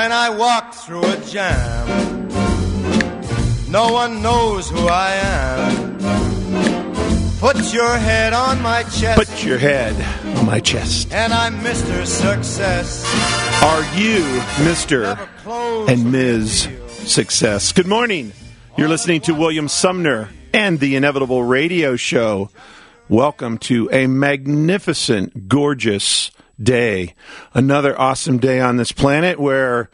when I walk through a jam. No one knows who I am. Put your head on my chest. Put your head on my chest. And I'm Mr. Success. Are you Mr. and Ms. Success? Good morning. You're listening to William Sumner and the Inevitable Radio Show. Welcome to a magnificent, gorgeous day. Another awesome day on this planet where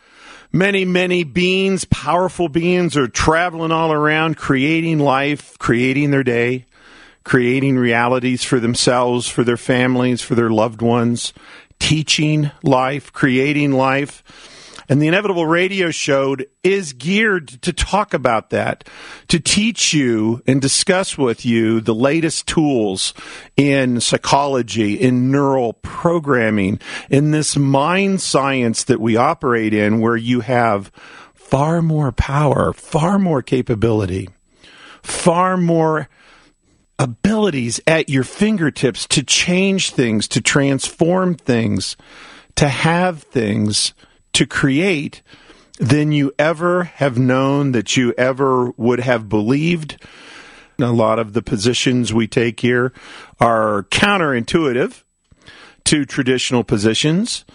many, many beings, powerful beings, are traveling all around, creating life, creating their day, creating realities for themselves, for their families, for their loved ones, teaching life, creating life. And the Inevitable Radio Show is geared to talk about that, to teach you and discuss with you the latest tools in psychology, in neural programming, in this mind science that we operate in, where you have far more power, far more capability, far more abilities at your fingertips to change things, to transform things, to have things to create than you ever have known that you ever would have believed. A lot of the positions we take here are counterintuitive to traditional positions.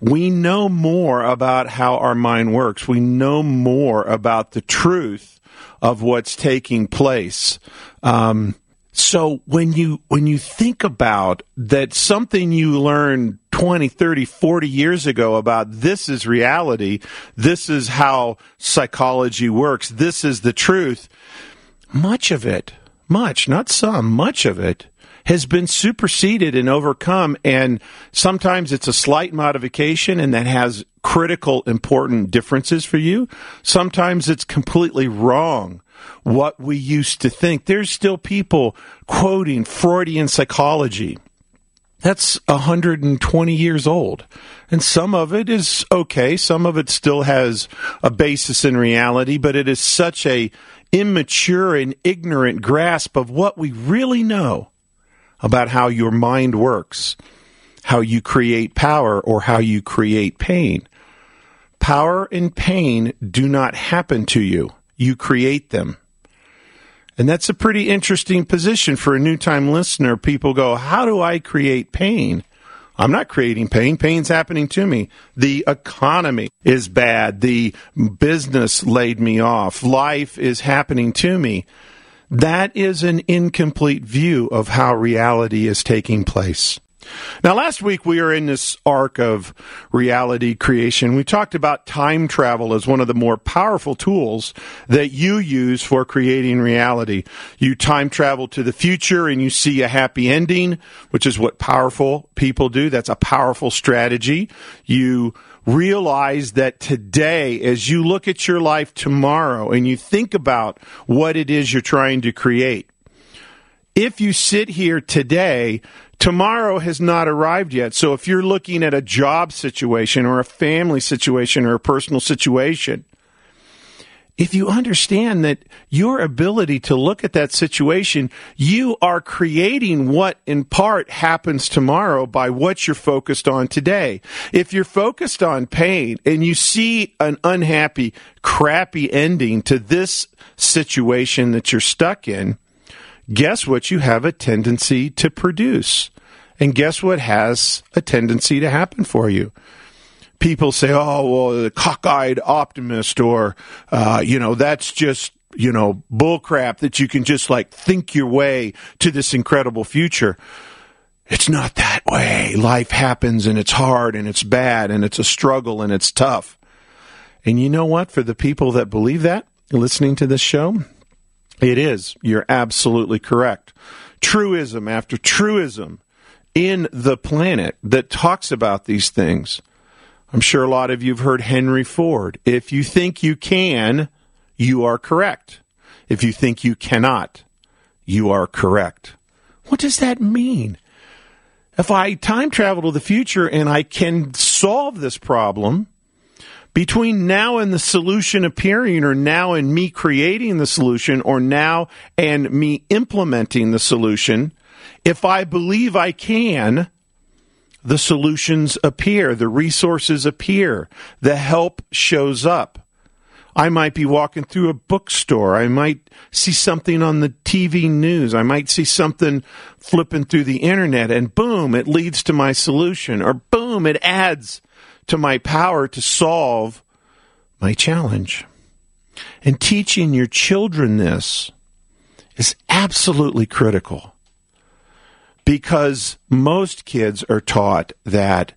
We know more about how our mind works. We know more about the truth of what's taking place. Um, so when you when you think about that something you learned 20, 30, 40 years ago about this is reality, this is how psychology works, this is the truth, much of it, much, not some, much of it has been superseded and overcome and sometimes it's a slight modification and that has critical important differences for you. Sometimes it's completely wrong what we used to think. There's still people quoting Freudian psychology. That's 120 years old. And some of it is okay. Some of it still has a basis in reality, but it is such a immature and ignorant grasp of what we really know about how your mind works, how you create power or how you create pain. Power and pain do not happen to you you create them. And that's a pretty interesting position for a new time listener. People go, How do I create pain? I'm not creating pain. Pain's happening to me. The economy is bad. The business laid me off. Life is happening to me. That is an incomplete view of how reality is taking place. Now, last week we were in this arc of reality creation. We talked about time travel as one of the more powerful tools that you use for creating reality. You time travel to the future and you see a happy ending, which is what powerful people do. That's a powerful strategy. You realize that today, as you look at your life tomorrow and you think about what it is you're trying to create, if you sit here today tomorrow has not arrived yet. So if you're looking at a job situation or a family situation or a personal situation, if you understand that your ability to look at that situation, you are creating what in part happens tomorrow by what you're focused on today. If you're focused on pain and you see an unhappy, crappy ending to this situation that you're stuck in, guess what you have a tendency to produce? And guess what has a tendency to happen for you? People say, oh, well, the cockeyed optimist, or, uh, you know, that's just, you know, bullcrap that you can just like think your way to this incredible future. It's not that way. Life happens and it's hard and it's bad and it's a struggle and it's tough. And you know what? For the people that believe that, listening to this show, it is. You're absolutely correct. Truism after truism in the planet that talks about these things. I'm sure a lot of you have heard Henry Ford. If you think you can, you are correct. If you think you cannot, you are correct. What does that mean? If I time travel to the future and I can solve this problem, between now and the solution appearing, or now and me creating the solution, or now and me implementing the solution, if I believe I can, the solutions appear, the resources appear, the help shows up. I might be walking through a bookstore. I might see something on the TV news. I might see something flipping through the internet and boom, it leads to my solution or boom, it adds to my power to solve my challenge. And teaching your children this is absolutely critical because most kids are taught that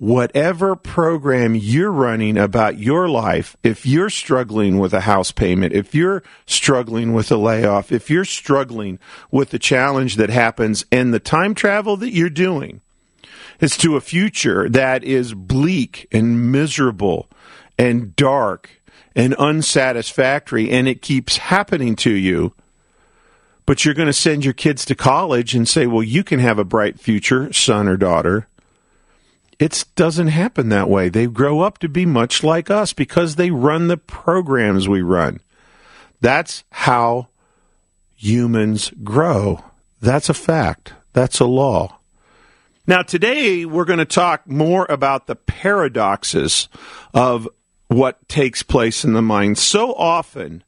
whatever program you're running about your life, if you're struggling with a house payment, if you're struggling with a layoff, if you're struggling with the challenge that happens and the time travel that you're doing is to a future that is bleak and miserable and dark and unsatisfactory and it keeps happening to you, but you're going to send your kids to college and say, well, you can have a bright future, son or daughter it doesn't happen that way. They grow up to be much like us because they run the programs we run. That's how humans grow. That's a fact. That's a law. Now, today we're going to talk more about the paradoxes of what takes place in the mind. So often,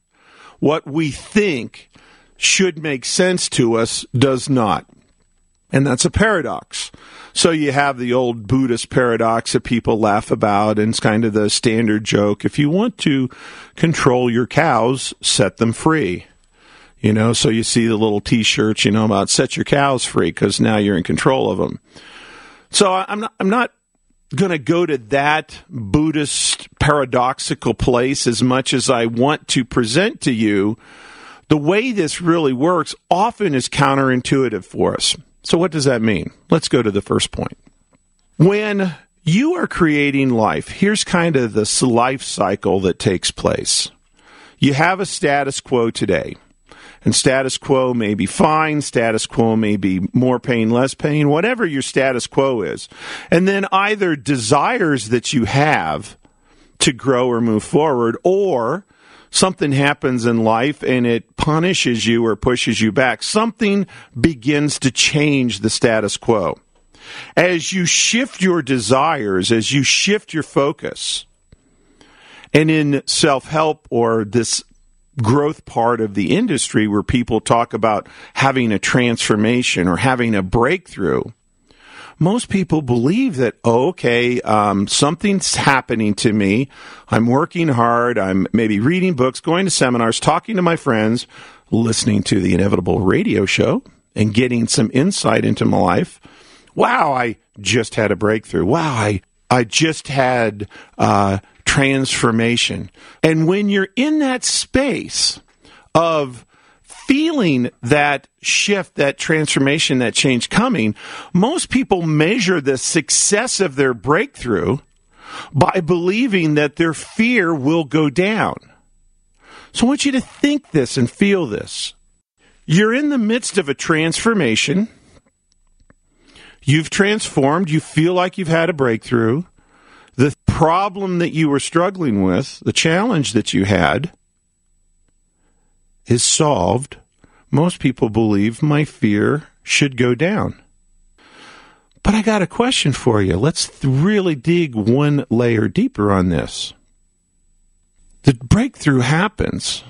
what we think should make sense to us does not. And that's a paradox. So you have the old Buddhist paradox that people laugh about, and it's kind of the standard joke. If you want to control your cows, set them free. You know, so you see the little T-shirts, you know, about set your cows free because now you're in control of them. So I'm not, I'm not going to go to that Buddhist paradoxical place as much as I want to present to you the way this really works often is counterintuitive for us. So, what does that mean? Let's go to the first point. When you are creating life, here's kind of the life cycle that takes place. You have a status quo today. And status quo may be fine, status quo may be more pain, less pain, whatever your status quo is. And then either desires that you have to grow or move forward, or something happens in life and it punishes you or pushes you back, something begins to change the status quo. As you shift your desires, as you shift your focus, and in self help or this growth part of the industry where people talk about having a transformation or having a breakthrough, most people believe that, oh, okay, um, something's happening to me. I'm working hard. I'm maybe reading books, going to seminars, talking to my friends, listening to the inevitable radio show, and getting some insight into my life. Wow, I just had a breakthrough. Wow, I, I just had uh, transformation. And when you're in that space of feeling that shift, that transformation, that change coming, most people measure the success of their breakthrough by believing that their fear will go down. So I want you to think this and feel this. You're in the midst of a transformation. You've transformed. You feel like you've had a breakthrough. The problem that you were struggling with, the challenge that you had, is solved, most people believe my fear should go down. But I got a question for you. Let's really dig one layer deeper on this. The breakthrough happens.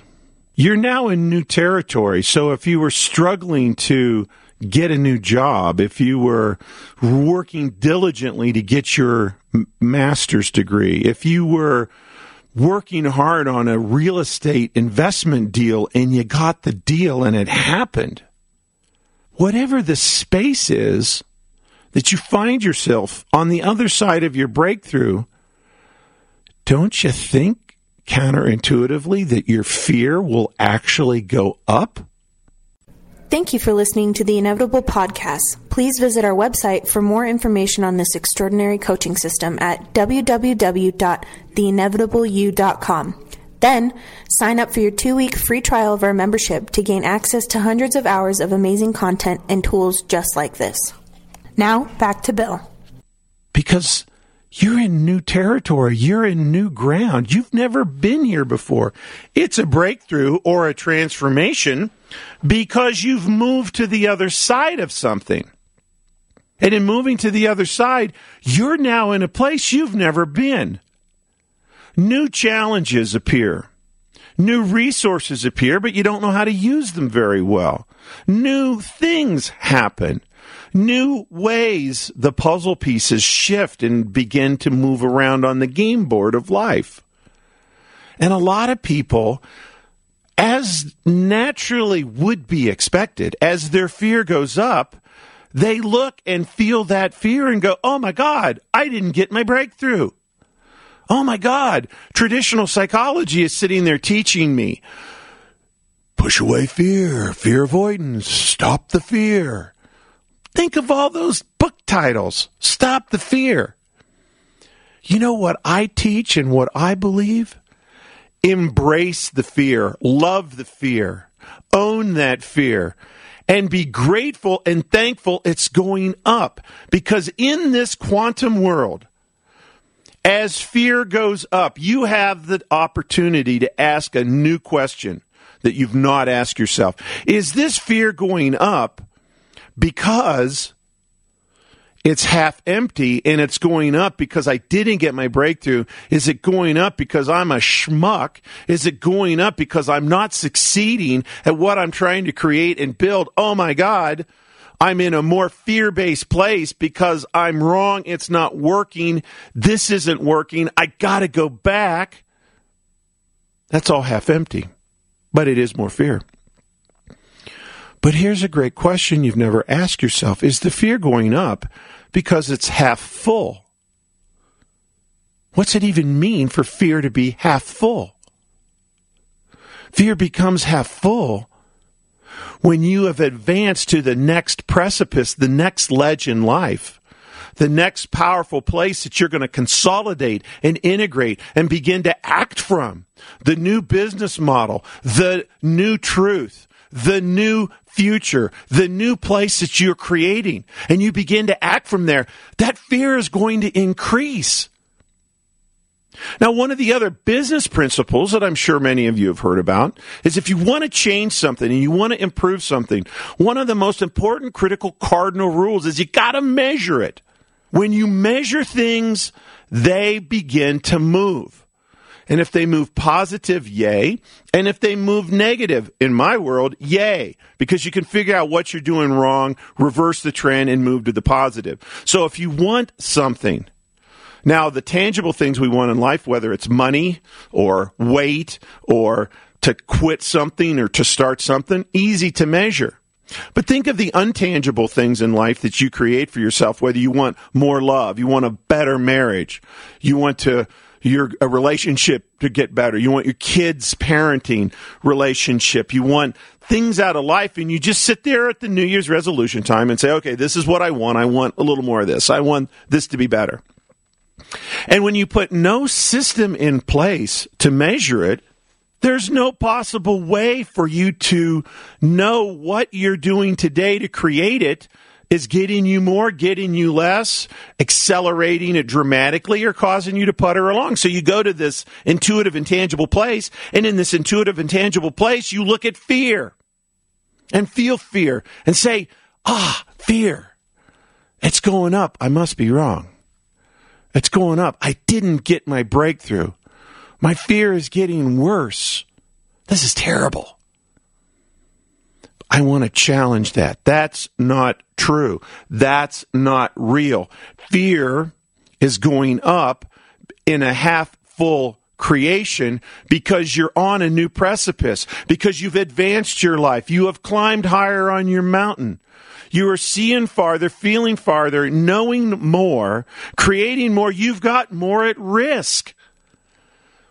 You're now in new territory. So if you were struggling to get a new job, if you were working diligently to get your master's degree, if you were working hard on a real estate investment deal and you got the deal and it happened. Whatever the space is that you find yourself on the other side of your breakthrough, don't you think counterintuitively that your fear will actually go up? Thank you for listening to the Inevitable Podcast. Please visit our website for more information on this extraordinary coaching system at www.theinevitableyou.com. Then, sign up for your two week free trial of our membership to gain access to hundreds of hours of amazing content and tools just like this. Now, back to Bill. Because you're in new territory. You're in new ground. You've never been here before. It's a breakthrough or a transformation because you've moved to the other side of something. And in moving to the other side, you're now in a place you've never been. New challenges appear. New resources appear, but you don't know how to use them very well. New things happen. New ways the puzzle pieces shift and begin to move around on the game board of life. And a lot of people, as naturally would be expected, as their fear goes up, they look and feel that fear and go, Oh my God, I didn't get my breakthrough. Oh my God, traditional psychology is sitting there teaching me push away fear, fear avoidance, stop the fear. Think of all those book titles. Stop the fear. You know what I teach and what I believe? Embrace the fear, love the fear, own that fear, and be grateful and thankful it's going up. Because in this quantum world, as fear goes up, you have the opportunity to ask a new question that you've not asked yourself. Is this fear going up because it's half empty and it's going up because I didn't get my breakthrough? Is it going up because I'm a schmuck? Is it going up because I'm not succeeding at what I'm trying to create and build? Oh my God. I'm in a more fear based place because I'm wrong. It's not working. This isn't working. I got to go back. That's all half empty, but it is more fear. But here's a great question you've never asked yourself Is the fear going up because it's half full? What's it even mean for fear to be half full? Fear becomes half full when you have advanced to the next precipice, the next ledge in life, the next powerful place that you're going to consolidate and integrate and begin to act from, the new business model, the new truth, the new future, the new place that you're creating, and you begin to act from there, that fear is going to increase. Now, one of the other business principles that I'm sure many of you have heard about is if you want to change something and you want to improve something, one of the most important critical cardinal rules is you got to measure it. When you measure things, they begin to move. And if they move positive, yay. And if they move negative, in my world, yay. Because you can figure out what you're doing wrong, reverse the trend, and move to the positive. So if you want something, now, the tangible things we want in life, whether it's money or weight or to quit something or to start something, easy to measure. But think of the untangible things in life that you create for yourself, whether you want more love, you want a better marriage, you want to your a relationship to get better, you want your kids' parenting relationship, you want things out of life, and you just sit there at the New Year's resolution time and say, okay, this is what I want. I want a little more of this. I want this to be better. And when you put no system in place to measure it, there's no possible way for you to know what you're doing today to create it is getting you more, getting you less, accelerating it dramatically, or causing you to putter along. So you go to this intuitive, intangible place, and in this intuitive, intangible place, you look at fear and feel fear and say, ah, fear. It's going up. I must be wrong. It's going up. I didn't get my breakthrough. My fear is getting worse. This is terrible. I want to challenge that. That's not true. That's not real. Fear is going up in a half full creation because you're on a new precipice, because you've advanced your life. You have climbed higher on your mountain. You are seeing farther, feeling farther, knowing more, creating more. You've got more at risk.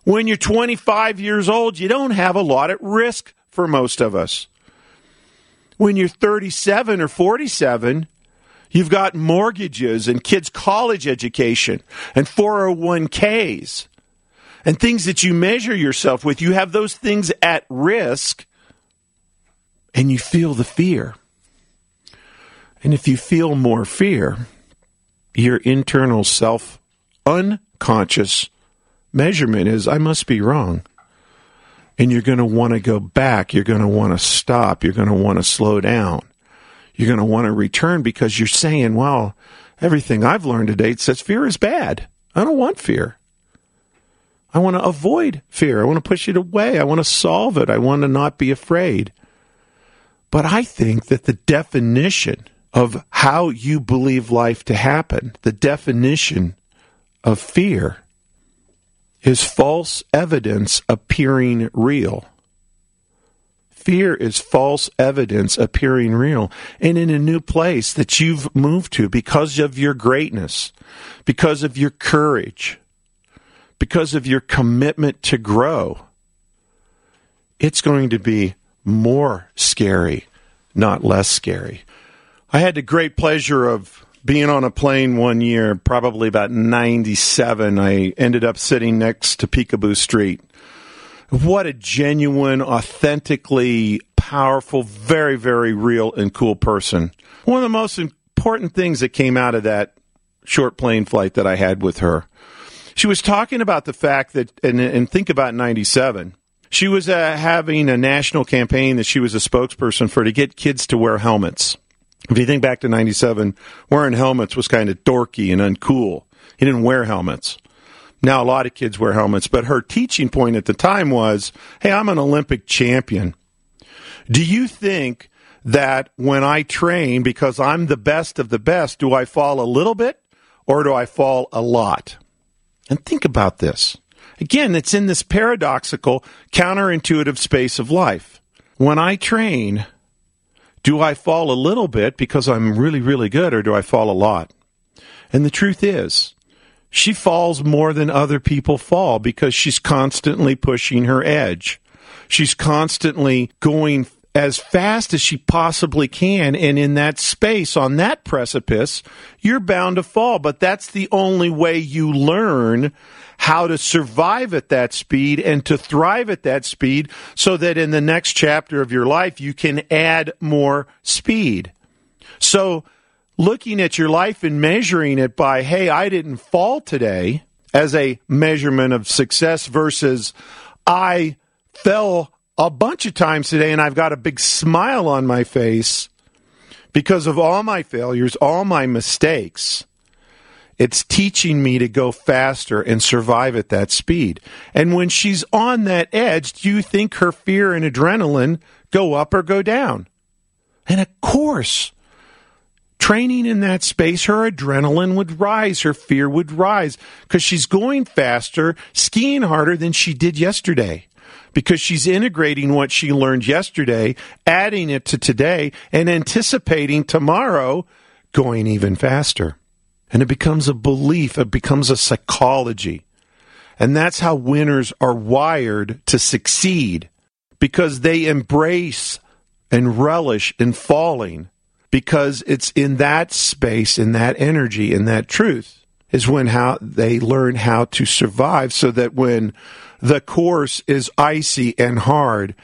When you're 25 years old, you don't have a lot at risk for most of us. When you're 37 or 47, you've got mortgages and kids' college education and 401ks and things that you measure yourself with. You have those things at risk and you feel the fear. And if you feel more fear, your internal self unconscious measurement is I must be wrong. And you're going to want to go back. You're going to want to stop. You're going to want to slow down. you're going to want to return because you're saying, well, everything I've learned to date says fear is bad. I don't want fear. I want to avoid fear. I want to push it away. I want to solve it. I want to not be afraid. But I think that the definition of how you believe life to happen, the definition of fear, is false evidence appearing real. Fear is false evidence appearing real and in a new place that you've moved to because of your greatness, because of your courage, because of your commitment to grow. It's going to be more scary, not less scary. I had the great pleasure of being on a plane one year, probably about 97. I ended up sitting next to Picabo Street what a genuine, authentically powerful, very, very real and cool person. One of the most important things that came out of that short plane flight that I had with her. She was talking about the fact that, and, and think about 97. She was uh, having a national campaign that she was a spokesperson for to get kids to wear helmets. If you think back to 97, wearing helmets was kind of dorky and uncool. He didn't wear helmets. Now, a lot of kids wear helmets, but her teaching point at the time was hey, I'm an Olympic champion. Do you think that when I train, because I'm the best of the best, do I fall a little bit or do I fall a lot? And think about this. Again, it's in this paradoxical, counterintuitive space of life. When I train, do I fall a little bit because I'm really, really good, or do I fall a lot? And the truth is, she falls more than other people fall because she's constantly pushing her edge. She's constantly going as fast as she possibly can. And in that space, on that precipice, you're bound to fall. But that's the only way you learn how to survive at that speed and to thrive at that speed so that in the next chapter of your life, you can add more speed. So looking at your life and measuring it by, hey, I didn't fall today as a measurement of success versus I fell a bunch of times today and I've got a big smile on my face because of all my failures, all my mistakes. It's teaching me to go faster and survive at that speed. And when she's on that edge, do you think her fear and adrenaline go up or go down? And of course, training in that space, her adrenaline would rise, her fear would rise because she's going faster, skiing harder than she did yesterday. Because she's integrating what she learned yesterday, adding it to today, and anticipating tomorrow going even faster. And it becomes a belief, it becomes a psychology. And that's how winners are wired to succeed because they embrace and relish in falling because it's in that space, in that energy, in that truth is when how they learn how to survive so that when the course is icy and hard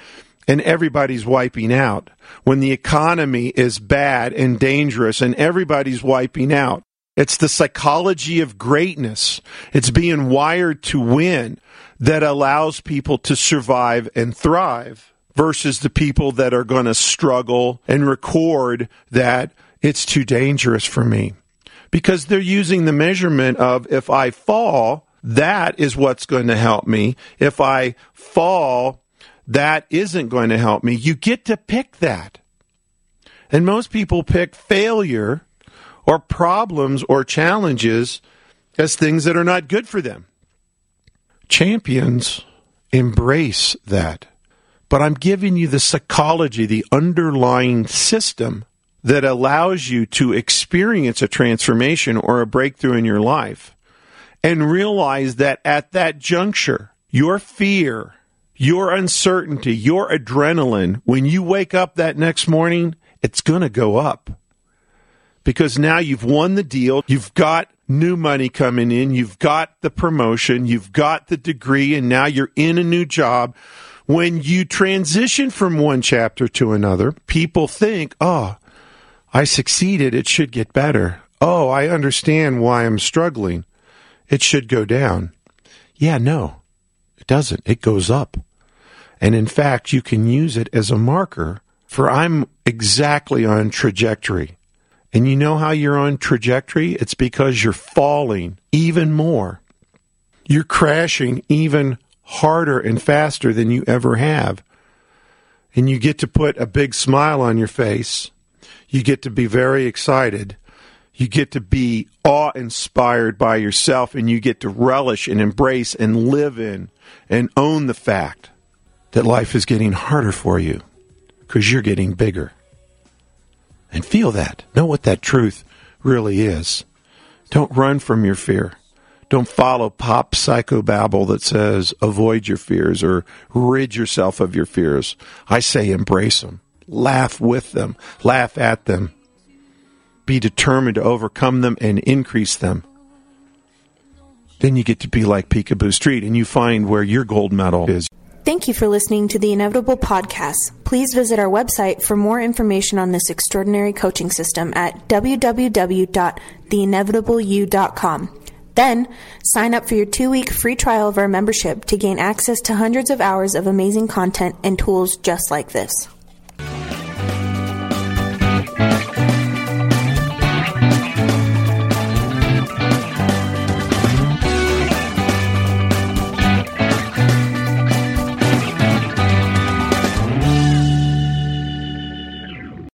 and everybody's wiping out, when the economy is bad and dangerous and everybody's wiping out, it's the psychology of greatness. It's being wired to win that allows people to survive and thrive versus the people that are going to struggle and record that it's too dangerous for me. Because they're using the measurement of if I fall, that is what's going to help me. If I fall, that isn't going to help me. You get to pick that. And most people pick failure or problems or challenges as things that are not good for them. Champions embrace that. But I'm giving you the psychology, the underlying system that allows you to experience a transformation or a breakthrough in your life and realize that at that juncture, your fear, your uncertainty, your adrenaline, when you wake up that next morning, it's going to go up. Because now you've won the deal, you've got new money coming in, you've got the promotion, you've got the degree, and now you're in a new job when you transition from one chapter to another, people think, oh, I succeeded. It should get better. Oh, I understand why I'm struggling. It should go down. Yeah, no, it doesn't. It goes up. And in fact, you can use it as a marker For I'm exactly on trajectory. And you know how you're on trajectory? It's because you're falling even more. You're crashing even harder and faster than you ever have. And you get to put a big smile on your face. You get to be very excited. You get to be awe inspired by yourself and you get to relish and embrace and live in and own the fact that life is getting harder for you because you're getting bigger. And feel that. Know what that truth really is. Don't run from your fear. Don't follow pop psychobabble that says avoid your fears or rid yourself of your fears. I say embrace them. Laugh with them. Laugh at them. Be determined to overcome them and increase them. Then you get to be like Picabo Street and you find where your gold medal is. Thank you for listening to the Inevitable Podcast. Please visit our website for more information on this extraordinary coaching system at www.theinevitableyou.com. Then, sign up for your two week free trial of our membership to gain access to hundreds of hours of amazing content and tools just like this.